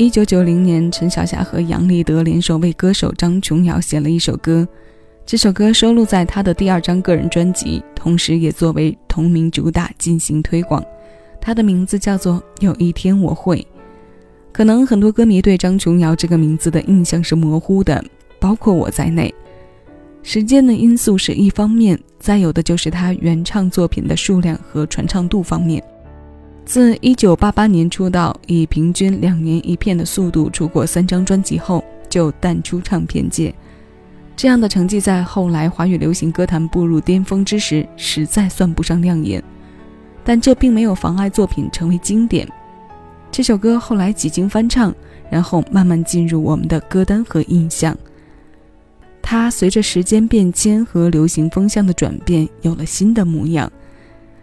一九九零年，陈小霞和杨立德联手为歌手张琼瑶写了一首歌，这首歌收录在她的第二张个人专辑，同时也作为同名主打进行推广。它的名字叫做《有一天我会》。可能很多歌迷对张琼瑶这个名字的印象是模糊的，包括我在内。时间的因素是一方面，再有的就是她原唱作品的数量和传唱度方面。自1988年出道，以平均两年一片的速度出过三张专辑后，就淡出唱片界。这样的成绩在后来华语流行歌坛步入巅峰之时，实在算不上亮眼。但这并没有妨碍作品成为经典。这首歌后来几经翻唱，然后慢慢进入我们的歌单和印象。它随着时间变迁和流行风向的转变，有了新的模样。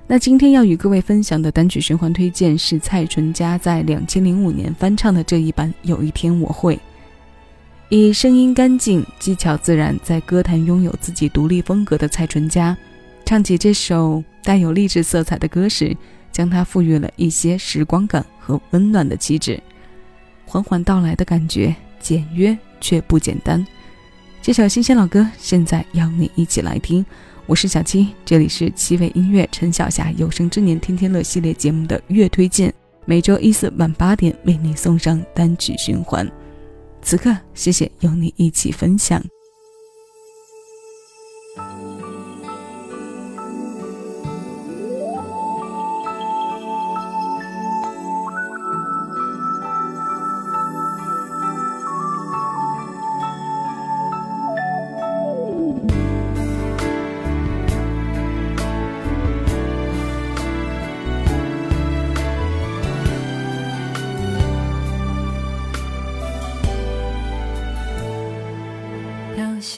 那今天要与各位分享的单曲循环推荐是蔡淳佳在两千零五年翻唱的这一版《有一天我会》。以声音干净、技巧自然，在歌坛拥有自己独立风格的蔡淳佳，唱起这首带有励志色彩的歌时，将它赋予了一些时光感和温暖的气质，缓缓到来的感觉，简约却不简单。这首新鲜老歌，现在邀你一起来听。我是小七，这里是七味音乐陈小霞有生之年天天乐系列节目的乐推荐，每周一四晚八点为你送上单曲循环。此刻，谢谢有你一起分享。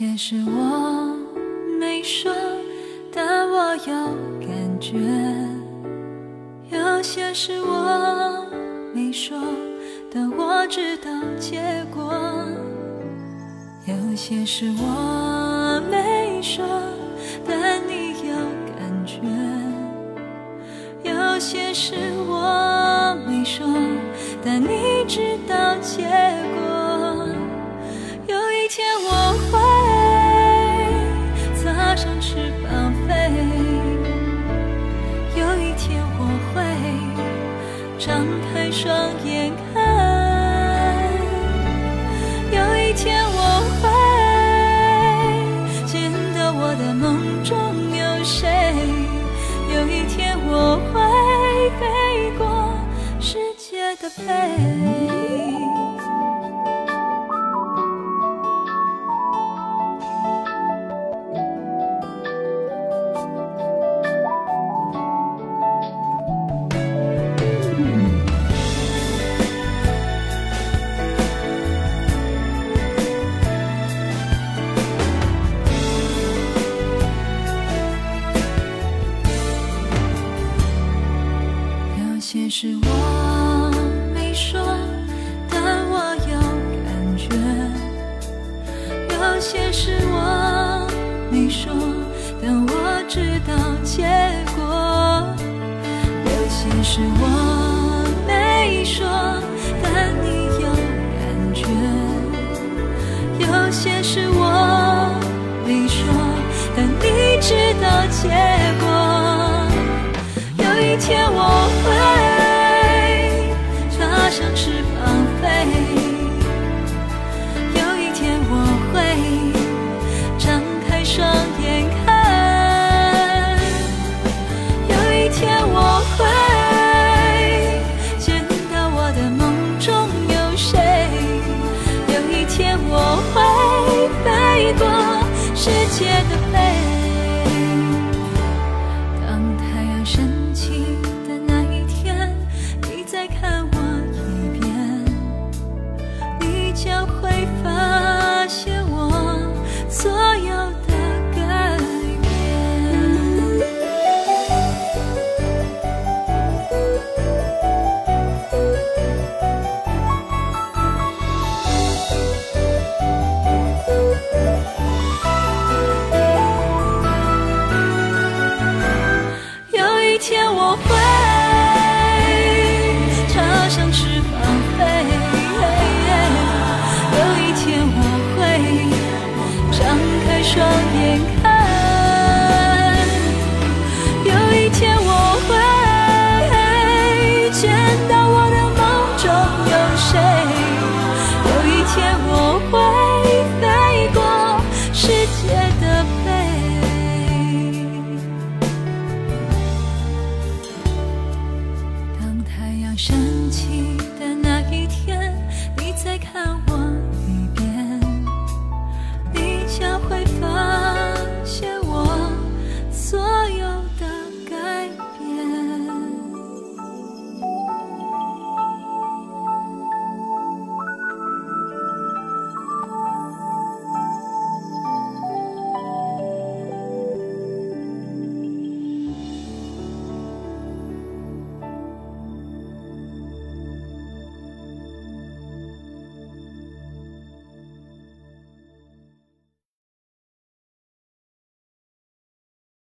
有些事我没说，但我有感觉；有些事我没说，但我知道结果；有些事我没说，但你有感觉；有些事我没说，但你知道结果。张开双眼看，有一天我会见到我的梦中有谁，有一天我会飞过世界的背。有些事我没说，但我有感觉；有些事我没说，但我知道结果；有些事我没说，但你有感觉；有些事我没说，但你知道结世界